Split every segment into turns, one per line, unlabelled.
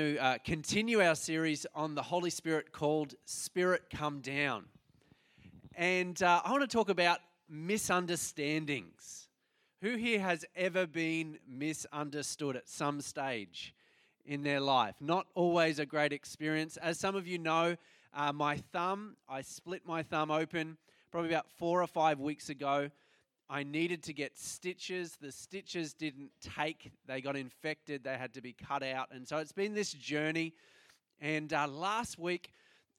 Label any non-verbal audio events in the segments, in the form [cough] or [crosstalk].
To uh, continue our series on the Holy Spirit called Spirit Come Down. And uh, I want to talk about misunderstandings. Who here has ever been misunderstood at some stage in their life? Not always a great experience. As some of you know, uh, my thumb, I split my thumb open probably about four or five weeks ago. I needed to get stitches. The stitches didn't take, they got infected, they had to be cut out. And so it's been this journey. And uh, last week,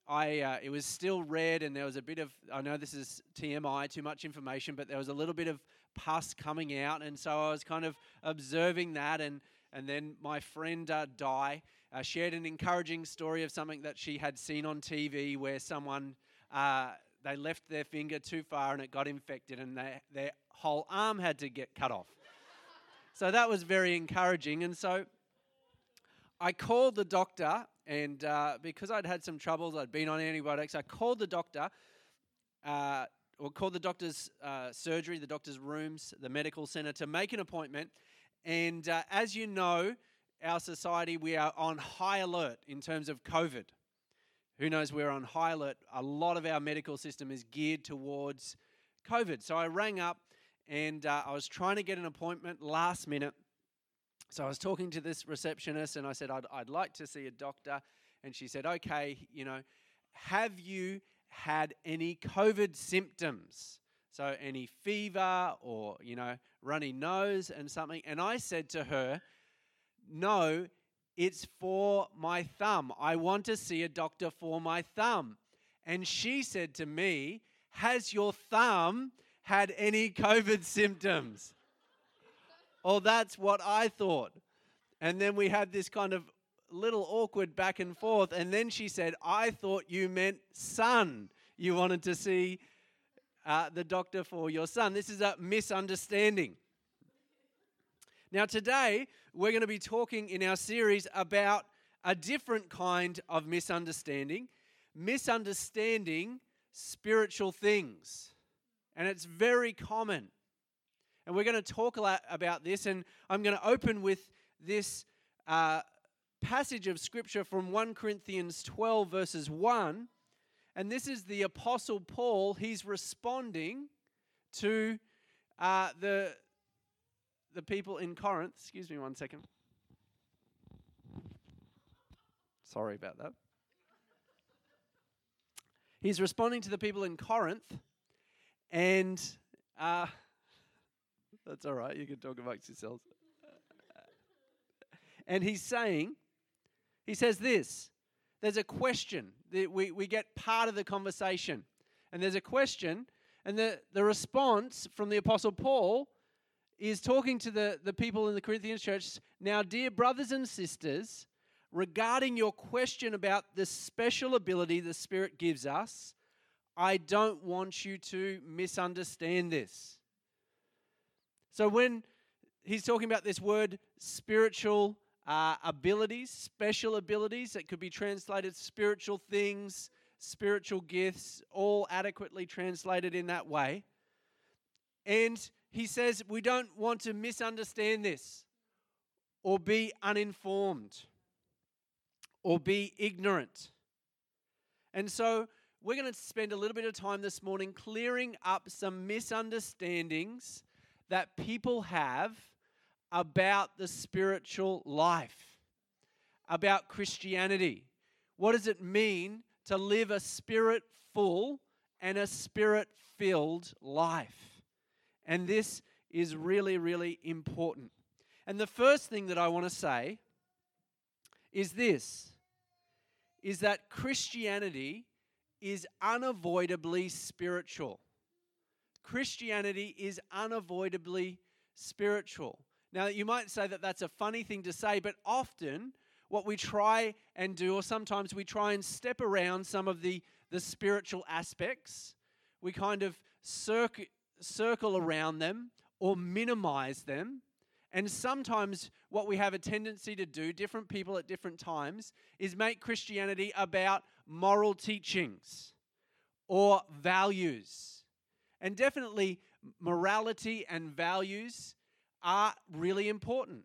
I, uh, it was still red, and there was a bit of, I know this is TMI, too much information, but there was a little bit of pus coming out. And so I was kind of observing that. And, and then my friend uh, Di uh, shared an encouraging story of something that she had seen on TV where someone uh, they left their finger too far and it got infected and they, their whole arm had to get cut off. [laughs] so that was very encouraging. And so I called the doctor, and uh, because I'd had some troubles, I'd been on antibiotics, I called the doctor, uh, or called the doctor's uh, surgery, the doctor's rooms, the medical center to make an appointment. And uh, as you know, our society, we are on high alert in terms of COVID who knows we're on high alert a lot of our medical system is geared towards covid. So i rang up and uh, i was trying to get an appointment last minute. So i was talking to this receptionist and i said I'd, I'd like to see a doctor. And she said okay you know have you had any covid symptoms? So any fever or you know runny nose and something. And i said to her no it's for my thumb. I want to see a doctor for my thumb. And she said to me, Has your thumb had any COVID symptoms? Well, that's what I thought. And then we had this kind of little awkward back and forth. And then she said, I thought you meant son. You wanted to see uh, the doctor for your son. This is a misunderstanding. Now, today, we're going to be talking in our series about a different kind of misunderstanding misunderstanding spiritual things. And it's very common. And we're going to talk a lot about this. And I'm going to open with this uh, passage of scripture from 1 Corinthians 12, verses 1. And this is the Apostle Paul. He's responding to uh, the, the people in Corinth. Excuse me one second. Sorry about that. He's responding to the people in Corinth, and uh, that's all right. You can talk amongst yourselves. And he's saying, he says this there's a question. that We, we get part of the conversation, and there's a question, and the, the response from the Apostle Paul is talking to the, the people in the Corinthian church. Now, dear brothers and sisters, regarding your question about the special ability the Spirit gives us, I don't want you to misunderstand this. So, when he's talking about this word spiritual uh, abilities, special abilities, that could be translated spiritual things, spiritual gifts, all adequately translated in that way. And he says we don't want to misunderstand this or be uninformed or be ignorant. And so we're going to spend a little bit of time this morning clearing up some misunderstandings that people have about the spiritual life, about Christianity. What does it mean to live a spirit full and a spirit filled life? And this is really, really important. And the first thing that I want to say is this is that Christianity is unavoidably spiritual. Christianity is unavoidably spiritual. Now, you might say that that's a funny thing to say, but often what we try and do, or sometimes we try and step around some of the, the spiritual aspects. We kind of circ- circle around them or minimize them. And sometimes what we have a tendency to do, different people at different times, is make Christianity about moral teachings or values. And definitely, morality and values are really important.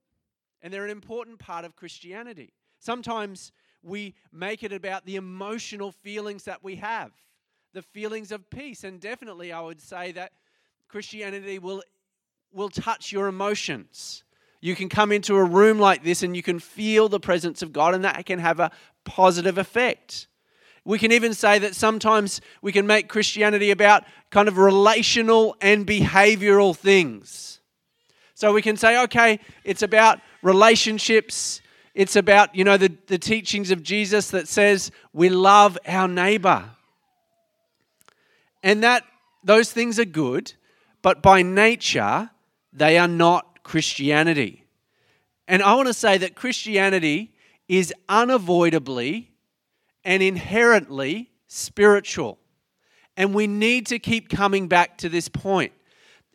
And they're an important part of Christianity. Sometimes we make it about the emotional feelings that we have, the feelings of peace. And definitely, I would say that Christianity will, will touch your emotions. You can come into a room like this and you can feel the presence of God, and that can have a positive effect. We can even say that sometimes we can make Christianity about kind of relational and behavioral things. So we can say, okay, it's about relationships. It's about, you know, the, the teachings of Jesus that says we love our neighbor. And that those things are good, but by nature, they are not Christianity. And I want to say that Christianity is unavoidably and inherently spiritual. And we need to keep coming back to this point.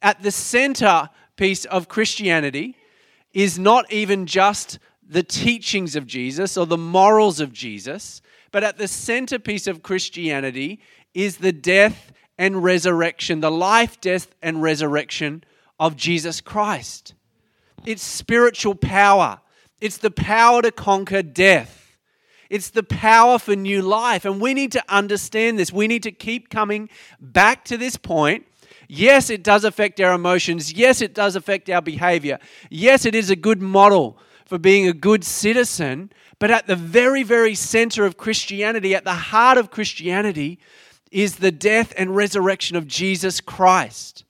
At the center piece of Christianity is not even just the teachings of Jesus or the morals of Jesus, but at the centerpiece of Christianity is the death and resurrection, the life, death, and resurrection of Jesus Christ. It's spiritual power, it's the power to conquer death. It's the power for new life. And we need to understand this. We need to keep coming back to this point. Yes, it does affect our emotions. Yes, it does affect our behavior. Yes, it is a good model for being a good citizen. But at the very, very center of Christianity, at the heart of Christianity, is the death and resurrection of Jesus Christ.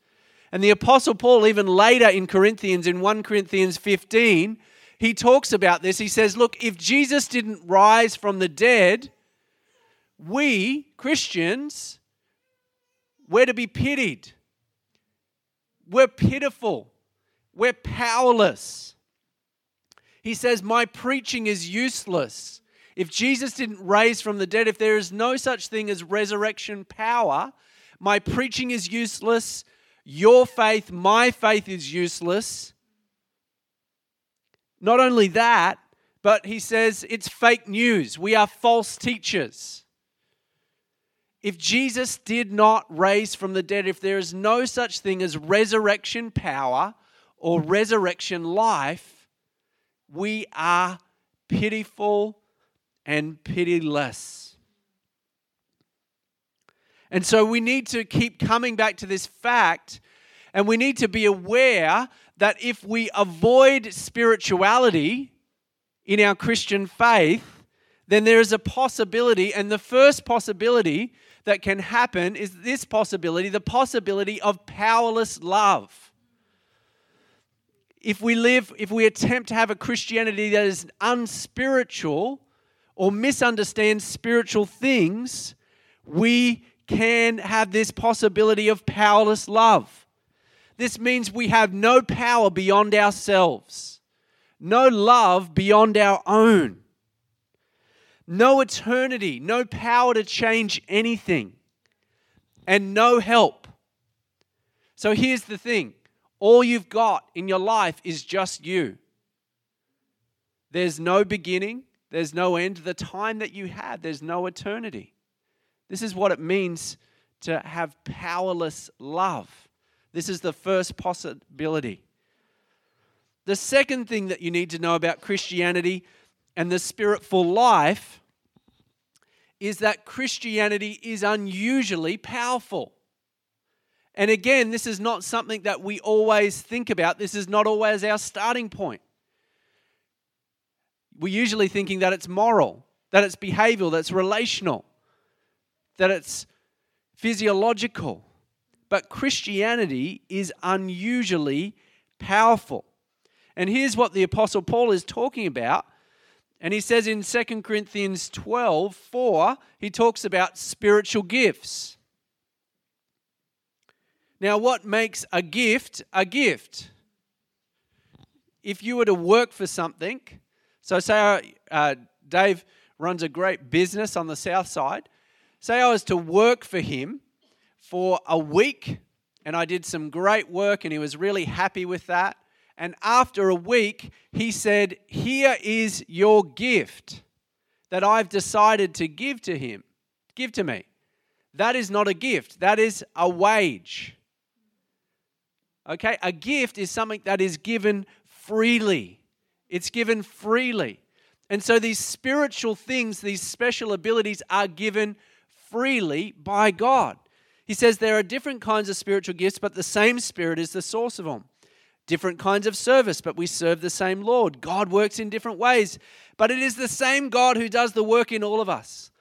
And the Apostle Paul, even later in Corinthians, in 1 Corinthians 15, he talks about this. He says, Look, if Jesus didn't rise from the dead, we, Christians, we're to be pitied. We're pitiful. We're powerless. He says, My preaching is useless. If Jesus didn't raise from the dead, if there is no such thing as resurrection power, my preaching is useless your faith, my faith is useless. Not only that, but he says it's fake news. We are false teachers. If Jesus did not raise from the dead, if there is no such thing as resurrection power or resurrection life, we are pitiful and pitiless. And so we need to keep coming back to this fact, and we need to be aware that if we avoid spirituality in our Christian faith, then there is a possibility, and the first possibility that can happen is this possibility the possibility of powerless love. If we live, if we attempt to have a Christianity that is unspiritual or misunderstand spiritual things, we can have this possibility of powerless love. This means we have no power beyond ourselves, no love beyond our own, no eternity, no power to change anything, and no help. So here's the thing all you've got in your life is just you. There's no beginning, there's no end. to The time that you have, there's no eternity. This is what it means to have powerless love. This is the first possibility. The second thing that you need to know about Christianity and the spiritful life is that Christianity is unusually powerful. And again, this is not something that we always think about. This is not always our starting point. We're usually thinking that it's moral, that it's behavioral, that's relational that it's physiological. But Christianity is unusually powerful. And here's what the Apostle Paul is talking about. And he says in 2 Corinthians 12 4, he talks about spiritual gifts. Now, what makes a gift a gift? If you were to work for something, So, say uh, Dave runs a great business on the south side. Say I was to work for him for a week and I did some great work and he was really happy with that. And after a week, he said, Here is your gift that I've decided to give to him. Give to me. That is not a gift, that is a wage. Okay? A gift is something that is given freely. It's given freely. And so these spiritual things, these special abilities are given freely by God. He says there are different kinds of spiritual gifts, but the same Spirit is the source of them. Different kinds of service, but we serve the same Lord. God works in different ways, but it is the same God who does the work in all of us.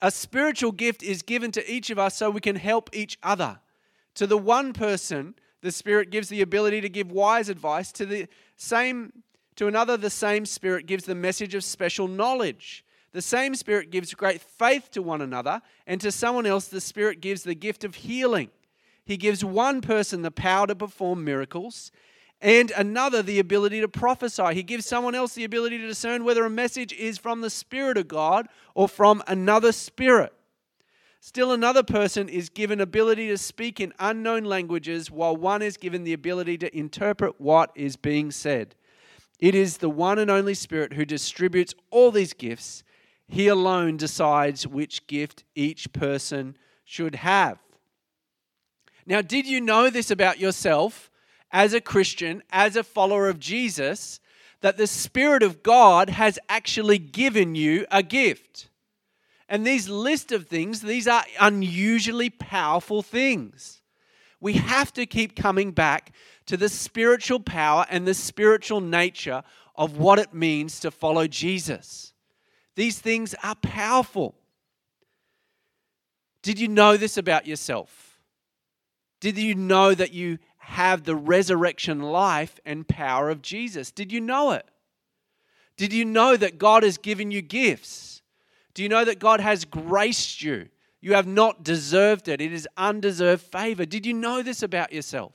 A spiritual gift is given to each of us so we can help each other. To the one person, the Spirit gives the ability to give wise advice. To the same to another, the same Spirit gives the message of special knowledge. The same Spirit gives great faith to one another, and to someone else, the Spirit gives the gift of healing. He gives one person the power to perform miracles, and another the ability to prophesy. He gives someone else the ability to discern whether a message is from the Spirit of God or from another spirit. Still, another person is given ability to speak in unknown languages, while one is given the ability to interpret what is being said. It is the one and only Spirit who distributes all these gifts. He alone decides which gift each person should have. Now, did you know this about yourself as a Christian, as a follower of Jesus, that the Spirit of God has actually given you a gift? And these list of things, these are unusually powerful things. We have to keep coming back to the spiritual power and the spiritual nature of what it means to follow Jesus. These things are powerful. Did you know this about yourself? Did you know that you have the resurrection life and power of Jesus? Did you know it? Did you know that God has given you gifts? Do you know that God has graced you? You have not deserved it, it is undeserved favor. Did you know this about yourself?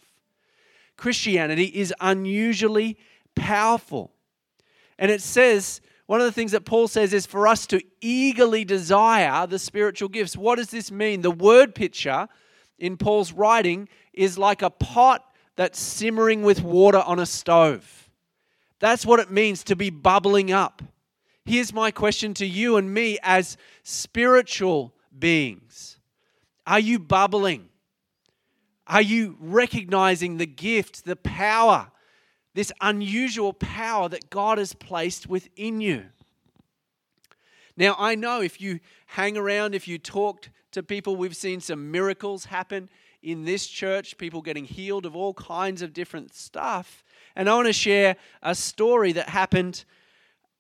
Christianity is unusually powerful. And it says, one of the things that Paul says is for us to eagerly desire the spiritual gifts. What does this mean? The word picture in Paul's writing is like a pot that's simmering with water on a stove. That's what it means to be bubbling up. Here's my question to you and me as spiritual beings Are you bubbling? Are you recognizing the gift, the power, this unusual power that God has placed within you? Now, I know if you hang around, if you talk to people, we've seen some miracles happen in this church, people getting healed of all kinds of different stuff. And I want to share a story that happened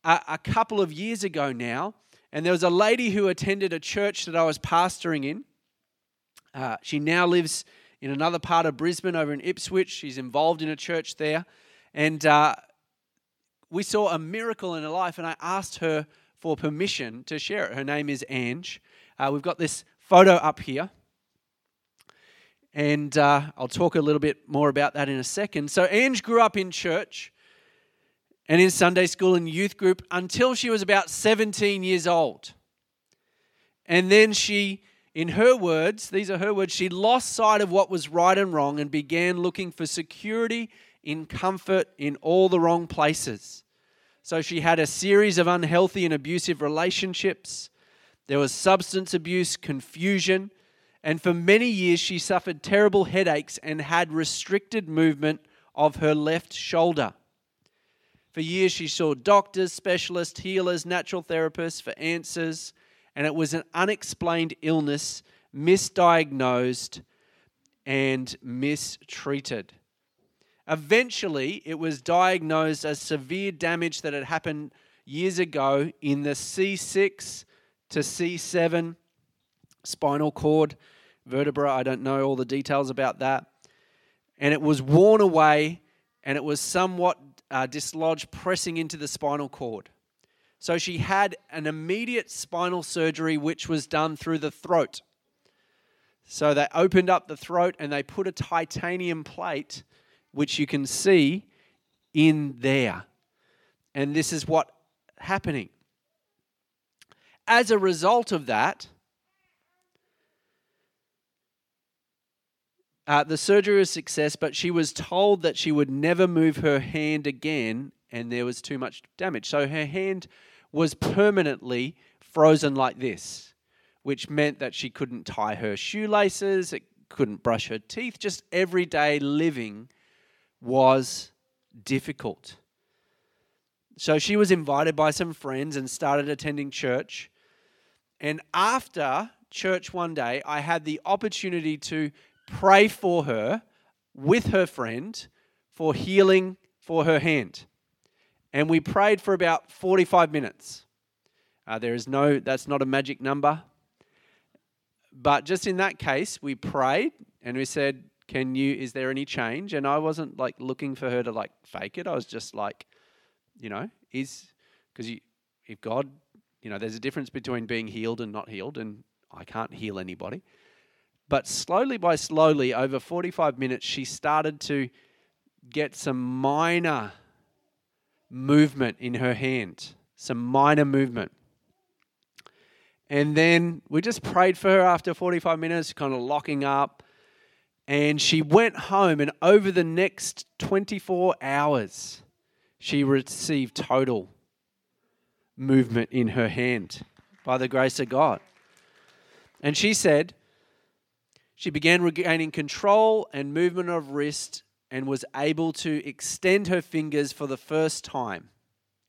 a, a couple of years ago now, and there was a lady who attended a church that I was pastoring in. Uh, she now lives in another part of Brisbane over in Ipswich. She's involved in a church there. And uh, we saw a miracle in her life, and I asked her for permission to share it. Her name is Ange. Uh, we've got this photo up here. And uh, I'll talk a little bit more about that in a second. So, Ange grew up in church and in Sunday school and youth group until she was about 17 years old. And then she, in her words, these are her words, she lost sight of what was right and wrong and began looking for security in comfort in all the wrong places. So she had a series of unhealthy and abusive relationships. There was substance abuse, confusion, and for many years she suffered terrible headaches and had restricted movement of her left shoulder. For years, she saw doctors, specialists, healers, natural therapists for answers, and it was an unexplained illness, misdiagnosed and mistreated. Eventually, it was diagnosed as severe damage that had happened years ago in the C6 to C7 spinal cord vertebra. I don't know all the details about that. And it was worn away and it was somewhat uh, dislodged, pressing into the spinal cord. So she had an immediate spinal surgery, which was done through the throat. So they opened up the throat and they put a titanium plate, which you can see in there. And this is what happening. As a result of that, uh, the surgery was a success, but she was told that she would never move her hand again, and there was too much damage. So her hand was permanently frozen like this, which meant that she couldn't tie her shoelaces, it couldn't brush her teeth. Just everyday living was difficult. So she was invited by some friends and started attending church. And after church one day, I had the opportunity to pray for her with her friend for healing for her hand. And we prayed for about 45 minutes. Uh, there is no, that's not a magic number. But just in that case, we prayed and we said, Can you, is there any change? And I wasn't like looking for her to like fake it. I was just like, you know, is, because if God, you know, there's a difference between being healed and not healed, and I can't heal anybody. But slowly by slowly, over 45 minutes, she started to get some minor movement in her hand, some minor movement. And then we just prayed for her after 45 minutes, kind of locking up. And she went home, and over the next 24 hours, she received total movement in her hand by the grace of God. And she said, she began regaining control and movement of wrist and was able to extend her fingers for the first time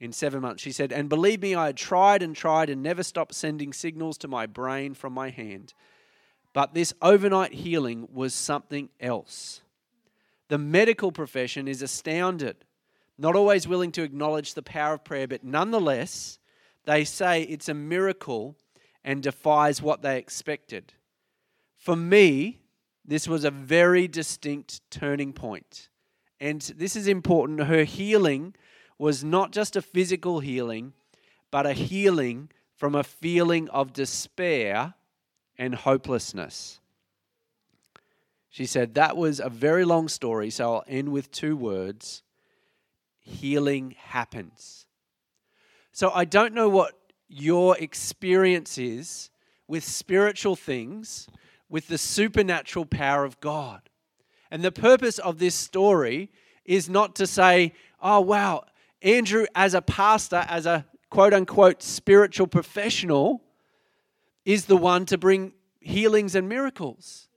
in seven months. She said, And believe me, I had tried and tried and never stopped sending signals to my brain from my hand. But this overnight healing was something else. The medical profession is astounded, not always willing to acknowledge the power of prayer, but nonetheless, they say it's a miracle and defies what they expected. For me, this was a very distinct turning point. And this is important. Her healing was not just a physical healing, but a healing from a feeling of despair and hopelessness. She said that was a very long story, so I'll end with two words healing happens. So I don't know what your experience is with spiritual things, with the supernatural power of God. And the purpose of this story is not to say, oh, wow, Andrew, as a pastor, as a quote unquote spiritual professional, is the one to bring healings and miracles.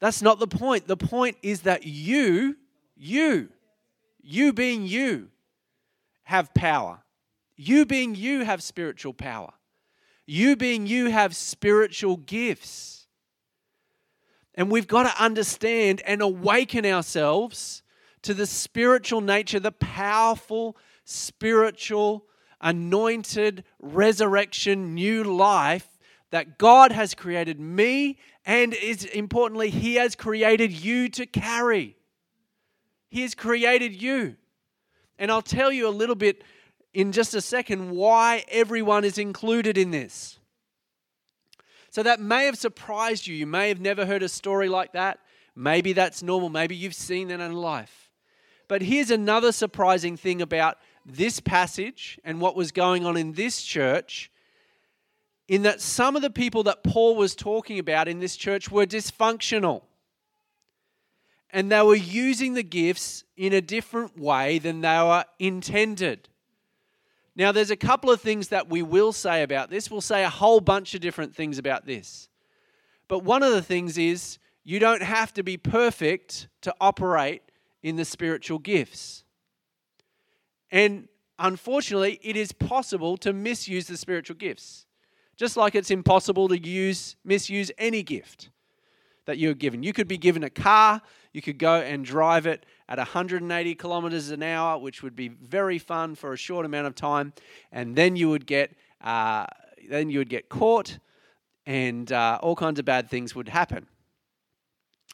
That's not the point. The point is that you, you, you being you, have power. You being you have spiritual power. You being you have spiritual gifts. And we've got to understand and awaken ourselves to the spiritual nature, the powerful, spiritual, anointed, resurrection, new life that God has created me and is importantly, He has created you to carry. He has created you. And I'll tell you a little bit in just a second why everyone is included in this. So that may have surprised you. You may have never heard a story like that. Maybe that's normal. Maybe you've seen that in life. But here's another surprising thing about this passage and what was going on in this church in that some of the people that Paul was talking about in this church were dysfunctional. And they were using the gifts in a different way than they were intended. Now, there's a couple of things that we will say about this. We'll say a whole bunch of different things about this. But one of the things is you don't have to be perfect to operate in the spiritual gifts. And unfortunately, it is possible to misuse the spiritual gifts. Just like it's impossible to use misuse any gift that you're given. You could be given a car, you could go and drive it at 180 kilometers an hour, which would be very fun for a short amount of time, and then you would get uh, then you would get caught, and uh, all kinds of bad things would happen.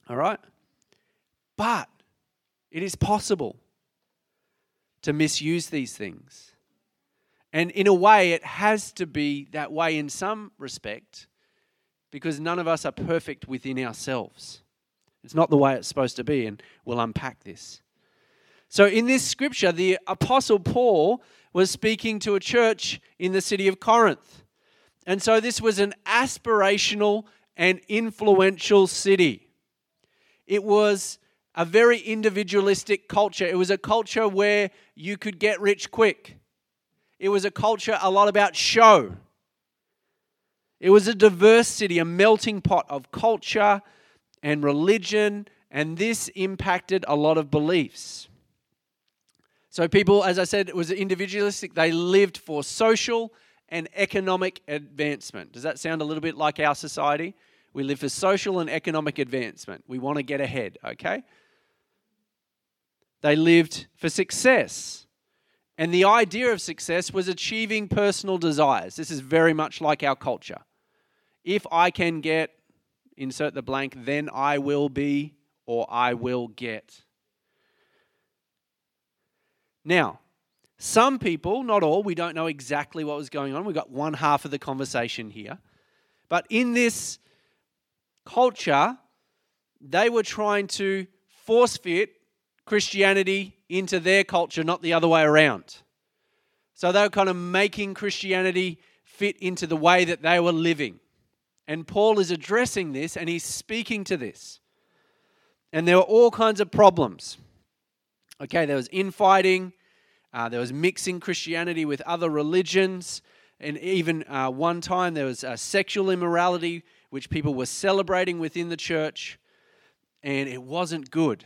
All right, but it is possible to misuse these things. And in a way, it has to be that way in some respect because none of us are perfect within ourselves. It's not the way it's supposed to be, and we'll unpack this. So, in this scripture, the Apostle Paul was speaking to a church in the city of Corinth. And so, this was an aspirational and influential city. It was a very individualistic culture. It was a culture where you could get rich quick. It was a culture a lot about show. It was a diverse city, a melting pot of culture and religion, and this impacted a lot of beliefs. So, people, as I said, it was individualistic. They lived for social and economic advancement. Does that sound a little bit like our society? We live for social and economic advancement. We want to get ahead, okay? They lived for success. And the idea of success was achieving personal desires. This is very much like our culture. If I can get, insert the blank, then I will be or I will get. Now, some people, not all, we don't know exactly what was going on. We've got one half of the conversation here. But in this culture, they were trying to force fit Christianity into their culture, not the other way around. So they were kind of making Christianity fit into the way that they were living. And Paul is addressing this and he's speaking to this. And there were all kinds of problems. Okay, there was infighting, uh, there was mixing Christianity with other religions, and even uh, one time there was uh, sexual immorality, which people were celebrating within the church, and it wasn't good.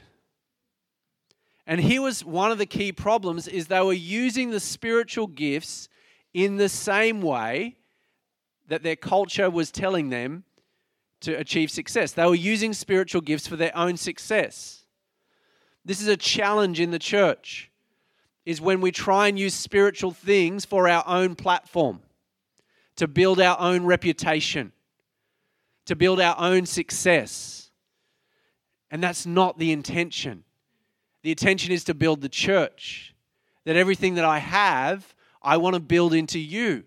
And here was one of the key problems is they were using the spiritual gifts in the same way that their culture was telling them to achieve success. They were using spiritual gifts for their own success. This is a challenge in the church is when we try and use spiritual things for our own platform, to build our own reputation, to build our own success. And that's not the intention. The intention is to build the church. That everything that I have, I want to build into you.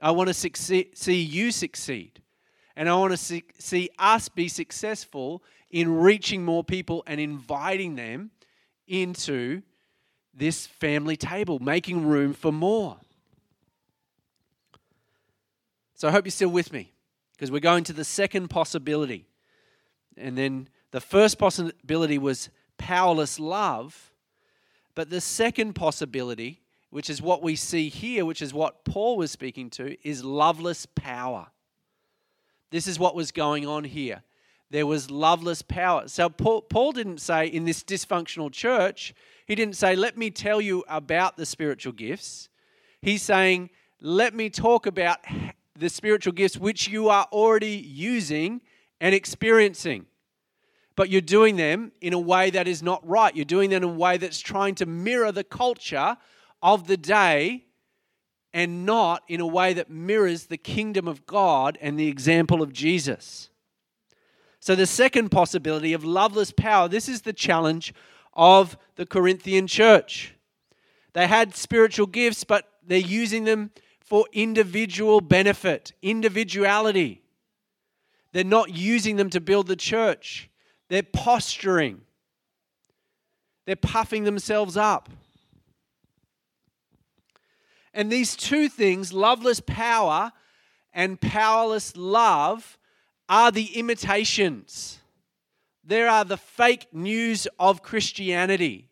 I want to succeed, see you succeed. And I want to see, see us be successful in reaching more people and inviting them into this family table, making room for more. So I hope you're still with me because we're going to the second possibility. And then the first possibility was powerless love. But the second possibility, which is what we see here, which is what Paul was speaking to, is loveless power. This is what was going on here. There was loveless power. So Paul, Paul didn't say in this dysfunctional church, he didn't say, Let me tell you about the spiritual gifts. He's saying, Let me talk about the spiritual gifts which you are already using and experiencing. But you're doing them in a way that is not right. You're doing them in a way that's trying to mirror the culture of the day and not in a way that mirrors the kingdom of God and the example of Jesus. So, the second possibility of loveless power this is the challenge of the Corinthian church. They had spiritual gifts, but they're using them for individual benefit, individuality. They're not using them to build the church, they're posturing, they're puffing themselves up. And these two things, loveless power and powerless love, are the imitations. There are the fake news of Christianity.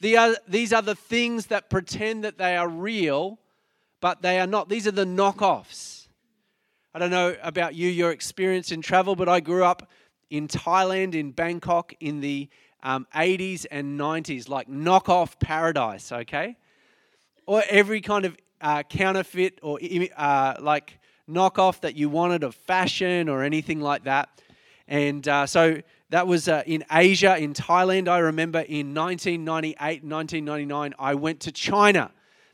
These are the things that pretend that they are real, but they are not. These are the knockoffs. I don't know about you, your experience in travel, but I grew up in Thailand, in Bangkok, in the um, 80s and 90s, like knockoff paradise, okay? Or every kind of uh, counterfeit or uh, like knockoff that you wanted of fashion or anything like that. And uh, so that was uh, in Asia, in Thailand. I remember in 1998, 1999, I went to China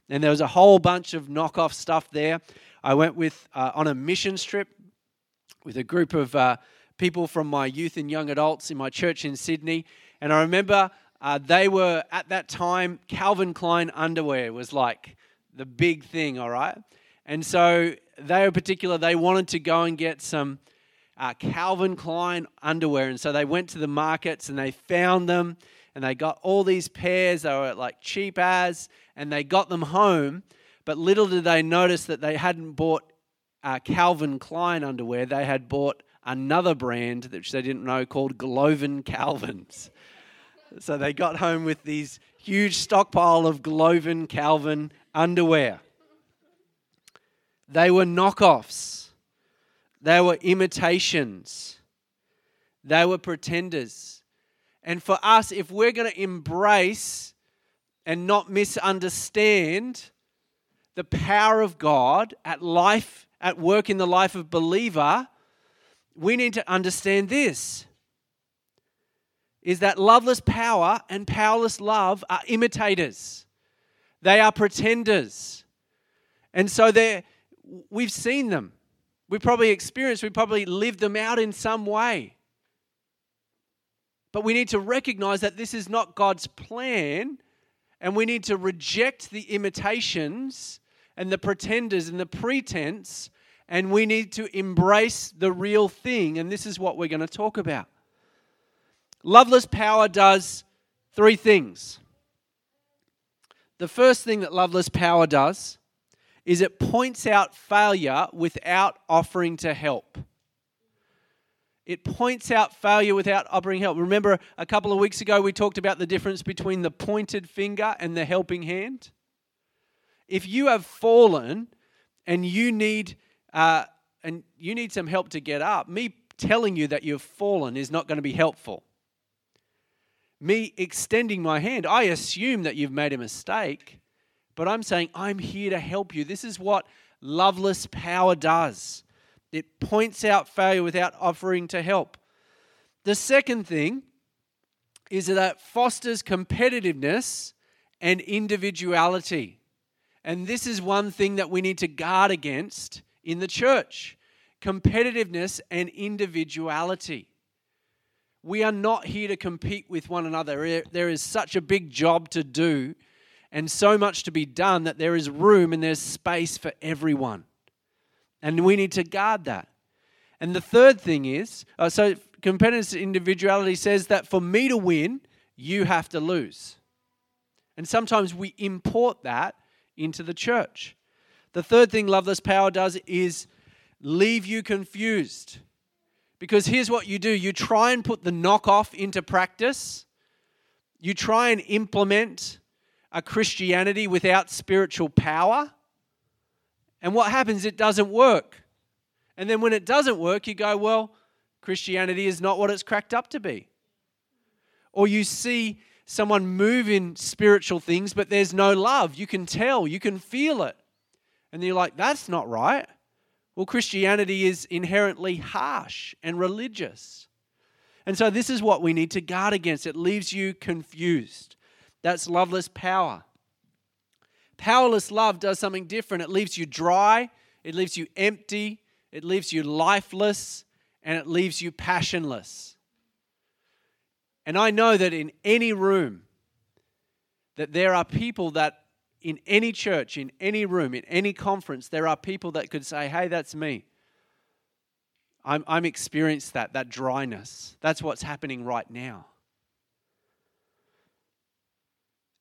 and there was a whole bunch of knockoff stuff there. I went with uh, on a mission trip with a group of uh, people from my youth and young adults in my church in Sydney. And I remember uh, they were at that time, Calvin Klein underwear was like the big thing, all right? And so they were particular, they wanted to go and get some uh, Calvin Klein underwear. And so they went to the markets and they found them and they got all these pairs. They were like cheap as, and they got them home. But little did they notice that they hadn't bought uh, Calvin Klein underwear. They had bought another brand which they didn't know called Golovin Calvins. So they got home with these huge stockpile of Golovin Calvin underwear. They were knockoffs. They were imitations. They were pretenders. And for us, if we're going to embrace and not misunderstand the power of God at life, at work in the life of believer, we need to understand this is that loveless power and powerless love are imitators. They are pretenders. And so we've seen them. We probably experienced, we probably lived them out in some way. But we need to recognize that this is not God's plan, and we need to reject the imitations and the pretenders and the pretense, and we need to embrace the real thing. And this is what we're going to talk about. Loveless power does three things. The first thing that loveless power does is it points out failure without offering to help. It points out failure without offering help. Remember, a couple of weeks ago, we talked about the difference between the pointed finger and the helping hand. If you have fallen and you need, uh, and you need some help to get up, me telling you that you've fallen is not going to be helpful. Me extending my hand, I assume that you've made a mistake, but I'm saying, I'm here to help you. This is what loveless power does it points out failure without offering to help. The second thing is that it fosters competitiveness and individuality. And this is one thing that we need to guard against in the church competitiveness and individuality. We are not here to compete with one another. There is such a big job to do and so much to be done that there is room and there's space for everyone. And we need to guard that. And the third thing is uh, so competitive individuality says that for me to win, you have to lose. And sometimes we import that into the church. The third thing loveless power does is leave you confused. Because here's what you do you try and put the knockoff into practice, you try and implement a Christianity without spiritual power. And what happens? It doesn't work. And then when it doesn't work, you go, well, Christianity is not what it's cracked up to be. Or you see someone move in spiritual things, but there's no love. You can tell, you can feel it. And you're like, that's not right. Well, Christianity is inherently harsh and religious. And so, this is what we need to guard against. It leaves you confused. That's loveless power. Powerless love does something different. It leaves you dry, it leaves you empty, it leaves you lifeless, and it leaves you passionless. And I know that in any room, that there are people that in any church, in any room, in any conference, there are people that could say, hey, that's me. I'm, I'm experienced that, that dryness. That's what's happening right now.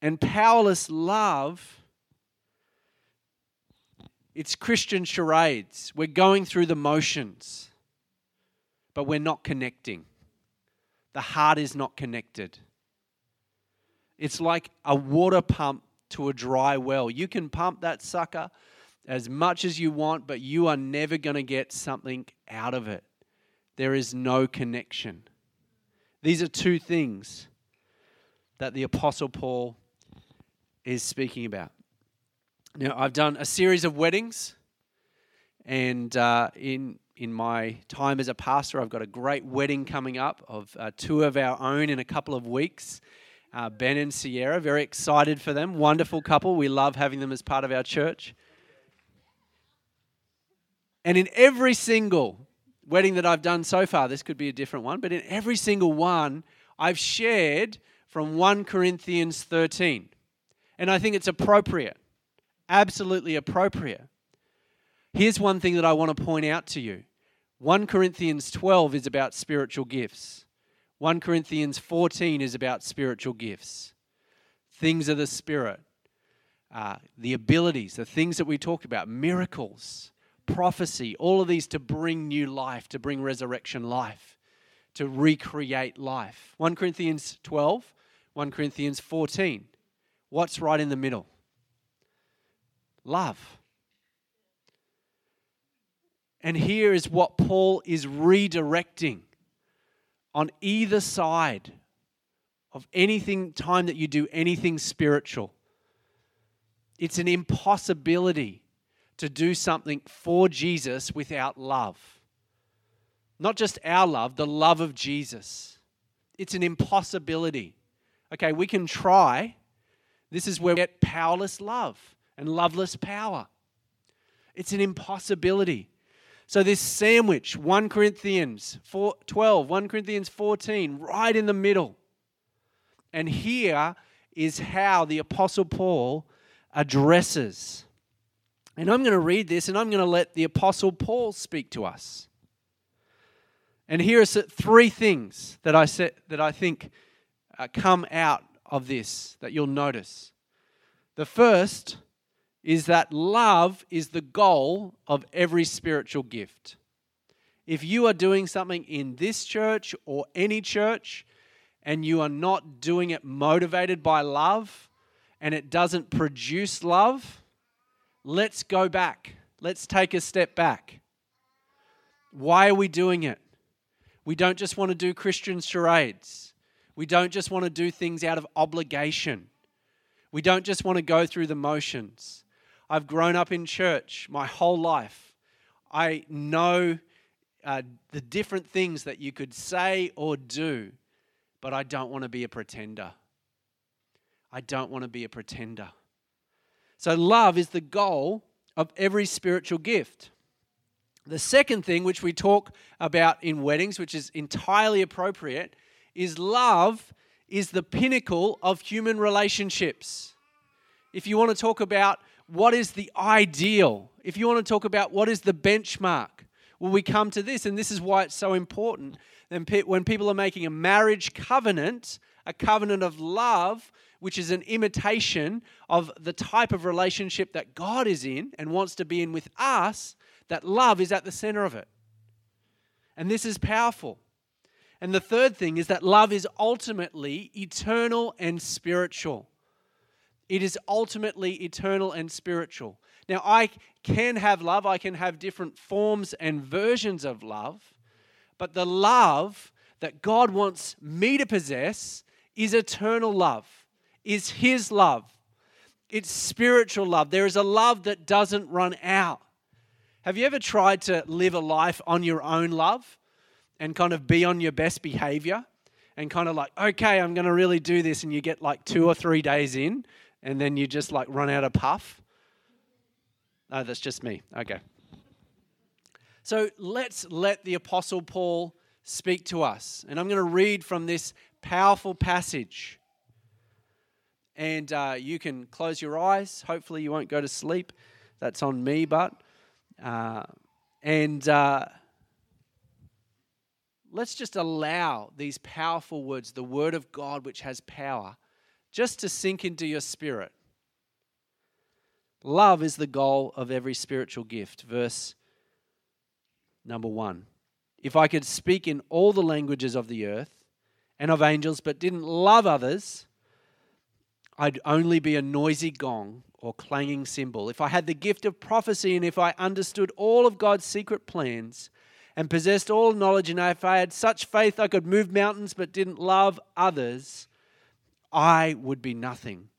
And powerless love it's Christian charades. We're going through the motions, but we're not connecting. The heart is not connected. It's like a water pump to a dry well. You can pump that sucker as much as you want, but you are never going to get something out of it. There is no connection. These are two things that the Apostle Paul is speaking about. Now, I've done a series of weddings, and uh, in in my time as a pastor, I've got a great wedding coming up of uh, two of our own in a couple of weeks. Uh, ben and Sierra, very excited for them. Wonderful couple. We love having them as part of our church. And in every single wedding that I've done so far, this could be a different one, but in every single one, I've shared from 1 Corinthians 13. And I think it's appropriate absolutely appropriate. Here's one thing that I want to point out to you 1 Corinthians 12 is about spiritual gifts, 1 Corinthians 14 is about spiritual gifts, things of the Spirit, uh, the abilities, the things that we talked about, miracles, prophecy, all of these to bring new life, to bring resurrection life, to recreate life. 1 Corinthians 12, 1 Corinthians 14. What's right in the middle? Love. And here is what Paul is redirecting on either side of anything, time that you do anything spiritual. It's an impossibility to do something for Jesus without love. Not just our love, the love of Jesus. It's an impossibility. Okay, we can try. This is where we get powerless love and loveless power. It's an impossibility. So, this sandwich, 1 Corinthians 4, 12, 1 Corinthians 14, right in the middle. And here is how the Apostle Paul addresses. And I'm going to read this and I'm going to let the Apostle Paul speak to us. And here are three things that I, set, that I think uh, come out of this that you'll notice. The first is that love is the goal of every spiritual gift. If you are doing something in this church or any church and you are not doing it motivated by love and it doesn't produce love, let's go back. Let's take a step back. Why are we doing it? We don't just want to do Christian charades. We don't just want to do things out of obligation. We don't just want to go through the motions. I've grown up in church my whole life. I know uh, the different things that you could say or do, but I don't want to be a pretender. I don't want to be a pretender. So, love is the goal of every spiritual gift. The second thing, which we talk about in weddings, which is entirely appropriate, is love is the pinnacle of human relationships. If you want to talk about what is the ideal, if you want to talk about what is the benchmark, well, we come to this, and this is why it's so important. Then, when people are making a marriage covenant, a covenant of love, which is an imitation of the type of relationship that God is in and wants to be in with us, that love is at the center of it. And this is powerful. And the third thing is that love is ultimately eternal and spiritual. It is ultimately eternal and spiritual. Now, I can have love, I can have different forms and versions of love, but the love that God wants me to possess is eternal love, is His love. It's spiritual love. There is a love that doesn't run out. Have you ever tried to live a life on your own love and kind of be on your best behavior and kind of like, okay, I'm going to really do this, and you get like two or three days in and then you just like run out of puff? No, that's just me. Okay. So let's let the Apostle Paul speak to us. And I'm going to read from this powerful passage. And uh, you can close your eyes. Hopefully, you won't go to sleep. That's on me, but. Uh, and uh, let's just allow these powerful words, the Word of God, which has power, just to sink into your spirit. Love is the goal of every spiritual gift. Verse number one. If I could speak in all the languages of the earth and of angels, but didn't love others, I'd only be a noisy gong or clanging cymbal. If I had the gift of prophecy and if I understood all of God's secret plans and possessed all knowledge, and if I had such faith I could move mountains but didn't love others, I would be nothing.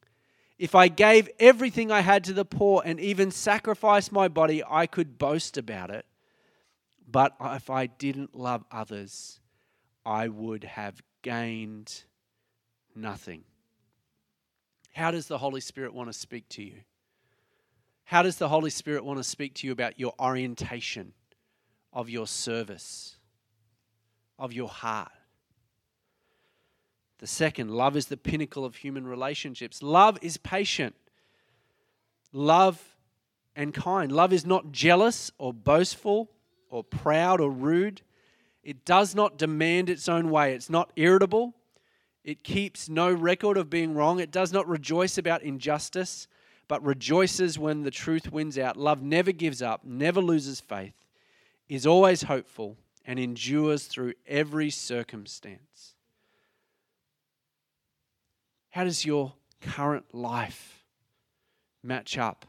If I gave everything I had to the poor and even sacrificed my body, I could boast about it. But if I didn't love others, I would have gained nothing. How does the Holy Spirit want to speak to you? How does the Holy Spirit want to speak to you about your orientation of your service, of your heart? The second, love is the pinnacle of human relationships. Love is patient. Love and kind. Love is not jealous or boastful or proud or rude. It does not demand its own way. It's not irritable. It keeps no record of being wrong. It does not rejoice about injustice, but rejoices when the truth wins out. Love never gives up, never loses faith, is always hopeful, and endures through every circumstance. How does your current life match up?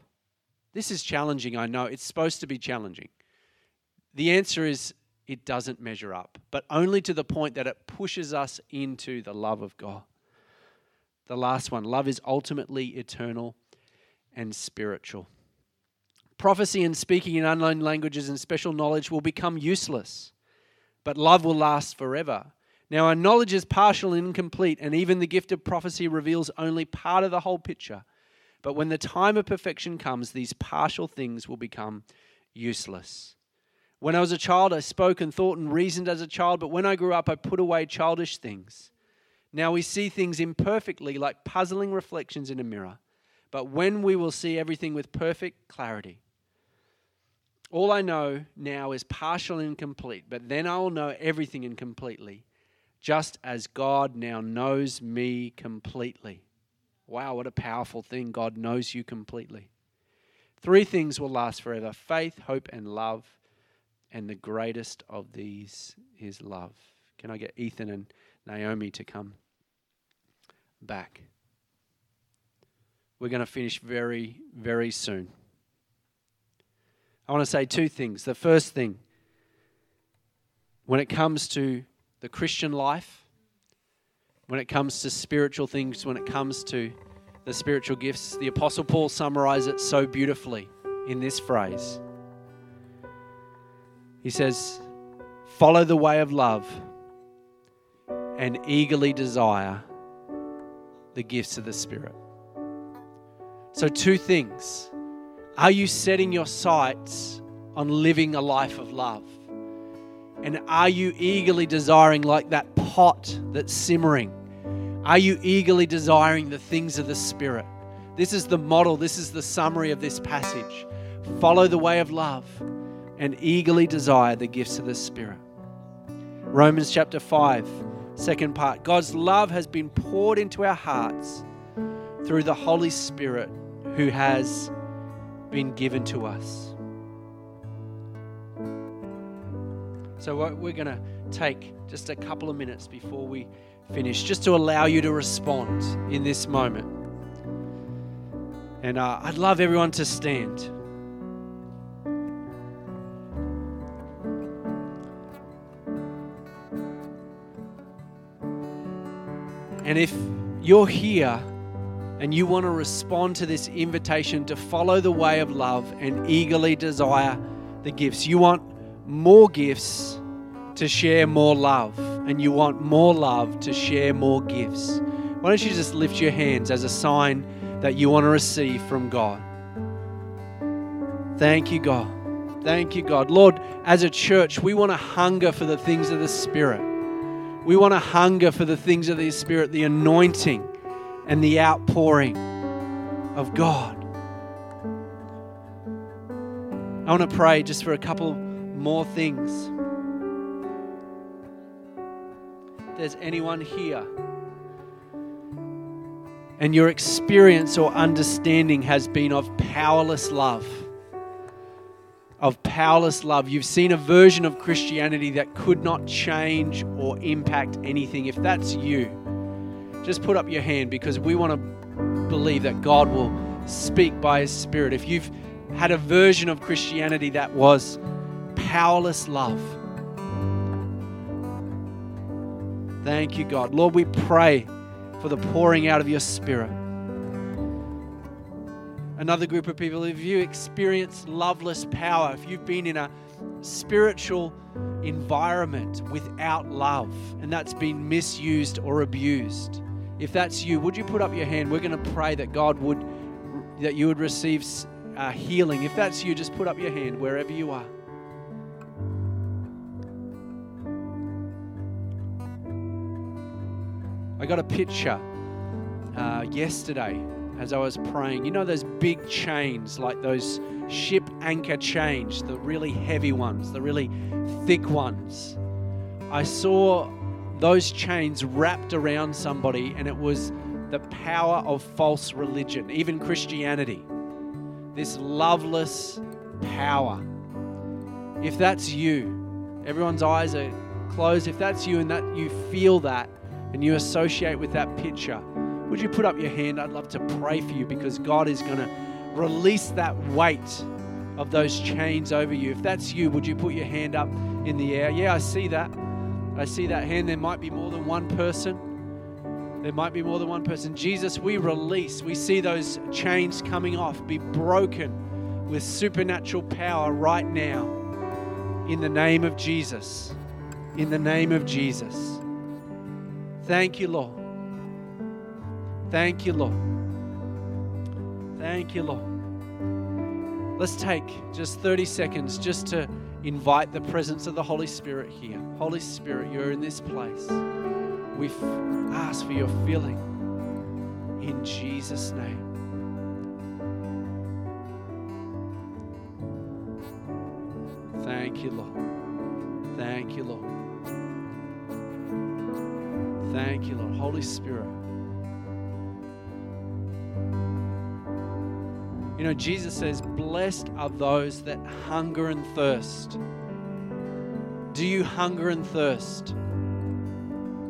This is challenging, I know. It's supposed to be challenging. The answer is it doesn't measure up, but only to the point that it pushes us into the love of God. The last one love is ultimately eternal and spiritual. Prophecy and speaking in unknown languages and special knowledge will become useless, but love will last forever. Now, our knowledge is partial and incomplete, and even the gift of prophecy reveals only part of the whole picture. But when the time of perfection comes, these partial things will become useless. When I was a child, I spoke and thought and reasoned as a child, but when I grew up, I put away childish things. Now we see things imperfectly, like puzzling reflections in a mirror. But when we will see everything with perfect clarity, all I know now is partial and incomplete, but then I will know everything and completely, just as God now knows me completely. Wow, what a powerful thing. God knows you completely. Three things will last forever faith, hope, and love and the greatest of these is love. Can I get Ethan and Naomi to come back? We're going to finish very, very soon. I want to say two things. The first thing, when it comes to the Christian life, when it comes to spiritual things, when it comes to the spiritual gifts, the Apostle Paul summarizes it so beautifully in this phrase he says, Follow the way of love and eagerly desire the gifts of the Spirit. So, two things. Are you setting your sights on living a life of love? And are you eagerly desiring, like that pot that's simmering? Are you eagerly desiring the things of the Spirit? This is the model, this is the summary of this passage. Follow the way of love and eagerly desire the gifts of the Spirit. Romans chapter 5, second part. God's love has been poured into our hearts through the Holy Spirit who has been given to us. So, we're going to take just a couple of minutes before we finish, just to allow you to respond in this moment. And uh, I'd love everyone to stand. And if you're here and you want to respond to this invitation to follow the way of love and eagerly desire the gifts, you want more gifts to share more love, and you want more love to share more gifts. Why don't you just lift your hands as a sign that you want to receive from God? Thank you, God. Thank you, God. Lord, as a church, we want to hunger for the things of the Spirit. We want to hunger for the things of the Spirit, the anointing and the outpouring of God. I want to pray just for a couple more things. If there's anyone here and your experience or understanding has been of powerless love of powerless love. You've seen a version of Christianity that could not change or impact anything. If that's you, just put up your hand because we want to believe that God will speak by His Spirit. If you've had a version of Christianity that was powerless love, thank you, God. Lord, we pray for the pouring out of your Spirit another group of people, if you experience loveless power, if you've been in a spiritual environment without love and that's been misused or abused, if that's you, would you put up your hand? We're going to pray that God would, that you would receive uh, healing. If that's you, just put up your hand wherever you are. I got a picture uh, yesterday as I was praying. You know those big chains, like those ship anchor chains, the really heavy ones, the really thick ones. I saw those chains wrapped around somebody, and it was the power of false religion, even Christianity. This loveless power. If that's you, everyone's eyes are closed. If that's you and that you feel that and you associate with that picture, would you put up your hand? I'd love to pray for you because God is going to release that weight of those chains over you. If that's you, would you put your hand up in the air? Yeah, I see that. I see that hand. There might be more than one person. There might be more than one person. Jesus, we release. We see those chains coming off, be broken with supernatural power right now. In the name of Jesus. In the name of Jesus. Thank you, Lord. Thank you, Lord. Thank you, Lord. Let's take just 30 seconds just to invite the presence of the Holy Spirit here. Holy Spirit, you're in this place. We ask for your filling in Jesus' name. Thank you, Lord. Thank you, Lord. Thank you, Lord. Holy Spirit. You know, Jesus says, Blessed are those that hunger and thirst. Do you hunger and thirst?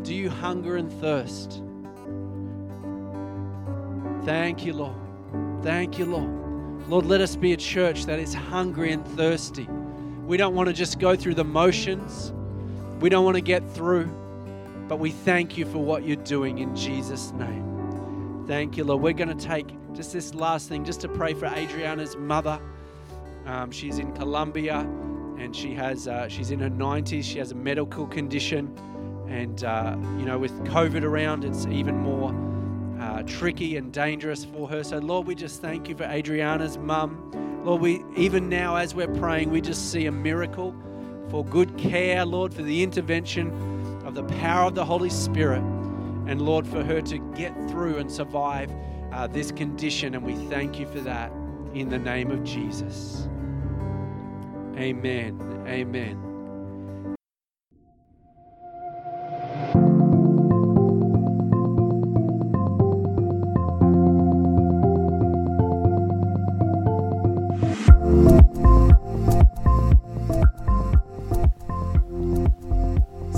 Do you hunger and thirst? Thank you, Lord. Thank you, Lord. Lord, let us be a church that is hungry and thirsty. We don't want to just go through the motions, we don't want to get through, but we thank you for what you're doing in Jesus' name. Thank you, Lord. We're going to take just this last thing, just to pray for Adriana's mother. Um, she's in Colombia, and she has uh, she's in her 90s. She has a medical condition, and uh, you know, with COVID around, it's even more uh, tricky and dangerous for her. So, Lord, we just thank you for Adriana's mum. Lord, we even now as we're praying, we just see a miracle for good care, Lord, for the intervention the power of the Holy Spirit, and Lord, for her to get through and survive uh, this condition, and we thank you for that in the name of Jesus. Amen. Amen.